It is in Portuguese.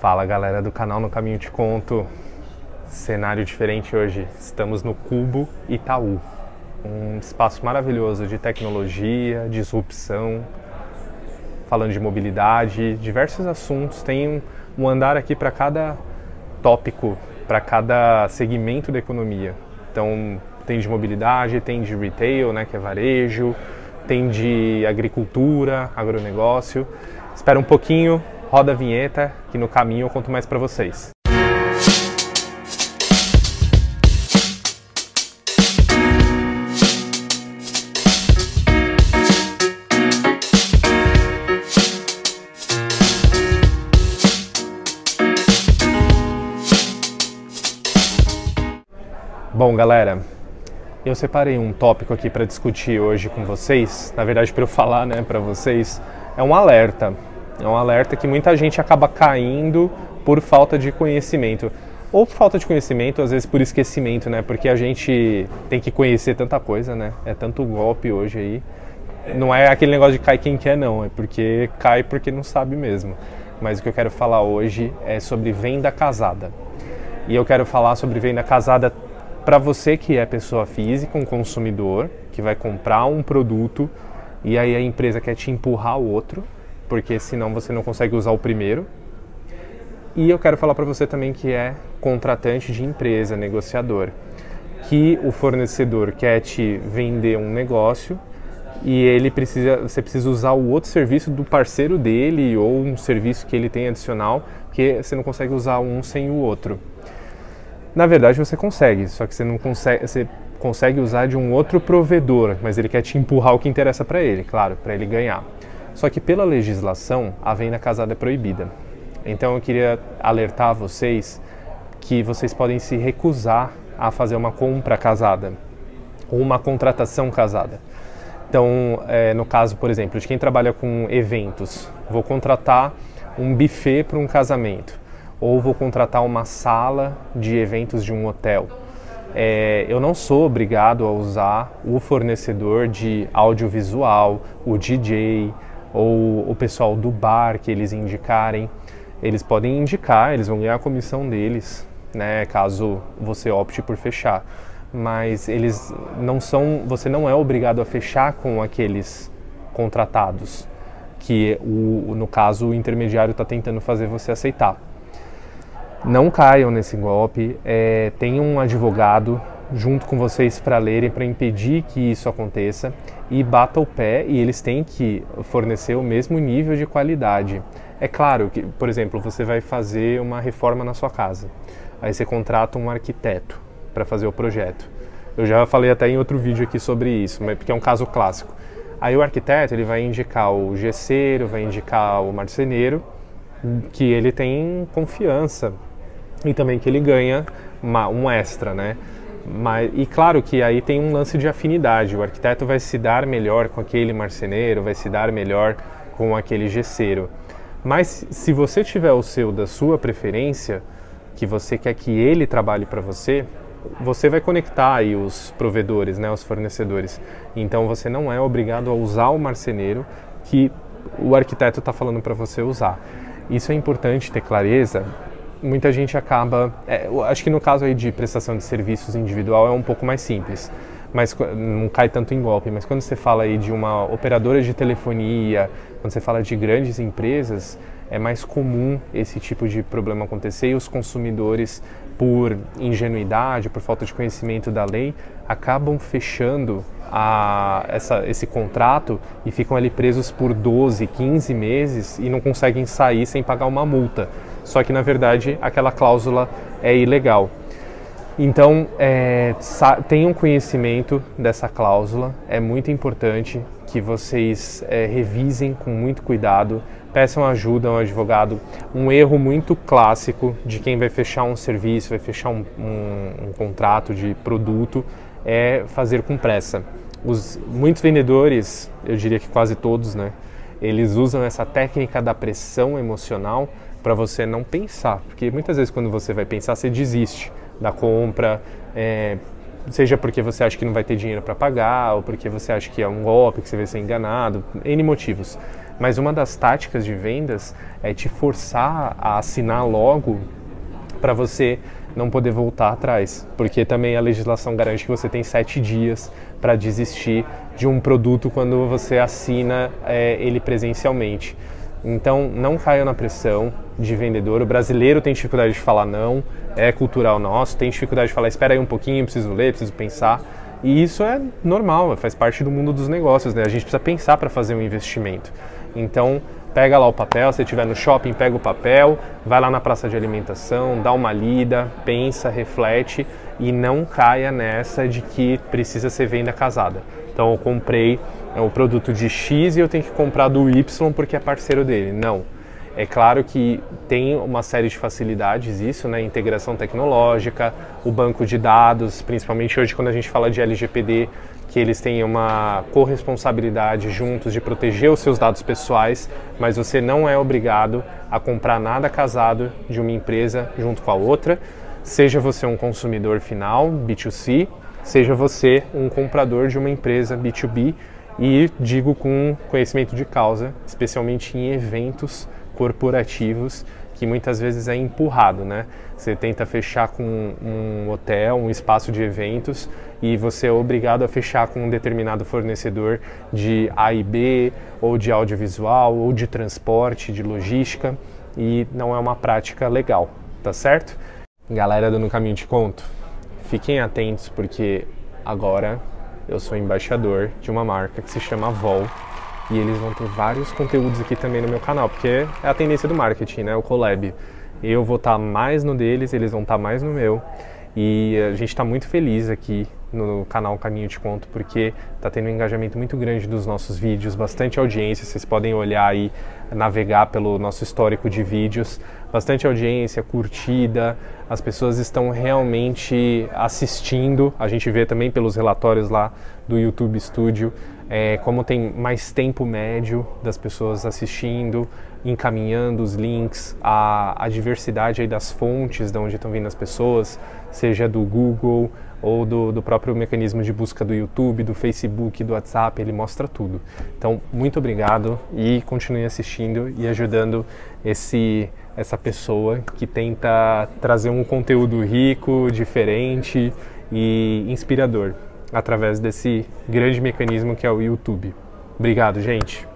Fala galera do canal No Caminho Te Conto. Cenário diferente hoje. Estamos no Cubo Itaú. Um espaço maravilhoso de tecnologia, disrupção, falando de mobilidade, diversos assuntos. Tem um andar aqui para cada tópico, para cada segmento da economia. Então, tem de mobilidade, tem de retail, né, que é varejo, tem de agricultura, agronegócio. Espera um pouquinho, roda a vinheta, que no caminho eu conto mais para vocês. Bom, galera, eu separei um tópico aqui para discutir hoje com vocês. Na verdade, para eu falar, né, para vocês, é um alerta. É um alerta que muita gente acaba caindo por falta de conhecimento. Ou por falta de conhecimento, às vezes por esquecimento, né? Porque a gente tem que conhecer tanta coisa, né? É tanto golpe hoje aí. Não é aquele negócio de cai quem quer, não. É porque cai porque não sabe mesmo. Mas o que eu quero falar hoje é sobre venda casada. E eu quero falar sobre venda casada para você que é pessoa física, um consumidor, que vai comprar um produto e aí a empresa quer te empurrar o outro porque senão você não consegue usar o primeiro. E eu quero falar para você também que é contratante de empresa, negociador, que o fornecedor quer te vender um negócio e ele precisa, você precisa usar o outro serviço do parceiro dele ou um serviço que ele tem adicional, porque você não consegue usar um sem o outro. Na verdade você consegue, só que você não consegue, você consegue usar de um outro provedor, mas ele quer te empurrar o que interessa para ele, claro, para ele ganhar. Só que pela legislação, a venda casada é proibida. Então eu queria alertar vocês que vocês podem se recusar a fazer uma compra casada ou uma contratação casada. Então, é, no caso, por exemplo, de quem trabalha com eventos, vou contratar um buffet para um casamento ou vou contratar uma sala de eventos de um hotel. É, eu não sou obrigado a usar o fornecedor de audiovisual, o DJ, ou o pessoal do bar que eles indicarem, eles podem indicar, eles vão ganhar a comissão deles, né, caso você opte por fechar. Mas eles não são, você não é obrigado a fechar com aqueles contratados, que o, no caso o intermediário está tentando fazer você aceitar. Não caiam nesse golpe, é, um advogado junto com vocês para lerem, para impedir que isso aconteça e bata o pé e eles têm que fornecer o mesmo nível de qualidade. É claro que, por exemplo, você vai fazer uma reforma na sua casa, aí você contrata um arquiteto para fazer o projeto. Eu já falei até em outro vídeo aqui sobre isso, porque é um caso clássico. Aí o arquiteto ele vai indicar o gesseiro, vai indicar o marceneiro, que ele tem confiança e também que ele ganha uma, um extra, né? Mas, e claro que aí tem um lance de afinidade. O arquiteto vai se dar melhor com aquele marceneiro, vai se dar melhor com aquele gesseiro. Mas se você tiver o seu da sua preferência, que você quer que ele trabalhe para você, você vai conectar aí os provedores, né, os fornecedores. Então você não é obrigado a usar o marceneiro que o arquiteto está falando para você usar. Isso é importante ter clareza muita gente acaba. É, acho que no caso aí de prestação de serviços individual é um pouco mais simples, mas não cai tanto em golpe. Mas quando você fala aí de uma operadora de telefonia, quando você fala de grandes empresas, é mais comum esse tipo de problema acontecer e os consumidores, por ingenuidade, por falta de conhecimento da lei, acabam fechando a, essa, esse contrato e ficam ali presos por 12, 15 meses e não conseguem sair sem pagar uma multa só que na verdade aquela cláusula é ilegal. Então, é, tenham conhecimento dessa cláusula, é muito importante que vocês é, revisem com muito cuidado, peçam ajuda a um advogado. Um erro muito clássico de quem vai fechar um serviço, vai fechar um, um, um contrato de produto, é fazer com pressa. Os, muitos vendedores, eu diria que quase todos, né, eles usam essa técnica da pressão emocional para você não pensar, porque muitas vezes quando você vai pensar você desiste da compra, é, seja porque você acha que não vai ter dinheiro para pagar ou porque você acha que é um golpe, que você vai ser enganado, n motivos. Mas uma das táticas de vendas é te forçar a assinar logo para você não poder voltar atrás, porque também a legislação garante que você tem sete dias para desistir de um produto quando você assina é, ele presencialmente. Então, não caia na pressão de vendedor. O brasileiro tem dificuldade de falar não, é cultural nosso, tem dificuldade de falar espera aí um pouquinho, preciso ler, preciso pensar. E isso é normal, faz parte do mundo dos negócios, né? A gente precisa pensar para fazer um investimento. Então, pega lá o papel, se estiver no shopping, pega o papel, vai lá na praça de alimentação, dá uma lida, pensa, reflete e não caia nessa de que precisa ser venda casada. Então, eu comprei é, o produto de X e eu tenho que comprar do Y porque é parceiro dele. Não. É claro que tem uma série de facilidades isso, né? Integração tecnológica, o banco de dados, principalmente hoje quando a gente fala de LGPD, que eles têm uma corresponsabilidade juntos de proteger os seus dados pessoais, mas você não é obrigado a comprar nada casado de uma empresa junto com a outra, seja você um consumidor final, B2C, seja você um comprador de uma empresa B2B, e digo com conhecimento de causa, especialmente em eventos corporativos que muitas vezes é empurrado, né? Você tenta fechar com um hotel, um espaço de eventos e você é obrigado a fechar com um determinado fornecedor de A e B, ou de audiovisual, ou de transporte, de logística, e não é uma prática legal, tá certo? Galera do No Caminho de Conto, fiquem atentos porque agora eu sou embaixador de uma marca que se chama Vol e eles vão ter vários conteúdos aqui também no meu canal, porque é a tendência do marketing, né? O collab. Eu vou estar tá mais no deles, eles vão estar tá mais no meu. E a gente está muito feliz aqui no canal Caminho de Conto, porque está tendo um engajamento muito grande dos nossos vídeos, bastante audiência. Vocês podem olhar aí, navegar pelo nosso histórico de vídeos, bastante audiência, curtida. As pessoas estão realmente assistindo. A gente vê também pelos relatórios lá do YouTube Studio é, como tem mais tempo médio das pessoas assistindo, encaminhando os links, a, a diversidade aí das fontes de onde estão vindo as pessoas, seja do Google ou do, do próprio mecanismo de busca do YouTube, do Facebook, do WhatsApp, ele mostra tudo. Então, muito obrigado e continue assistindo e ajudando esse essa pessoa que tenta trazer um conteúdo rico, diferente e inspirador através desse grande mecanismo que é o YouTube. Obrigado, gente.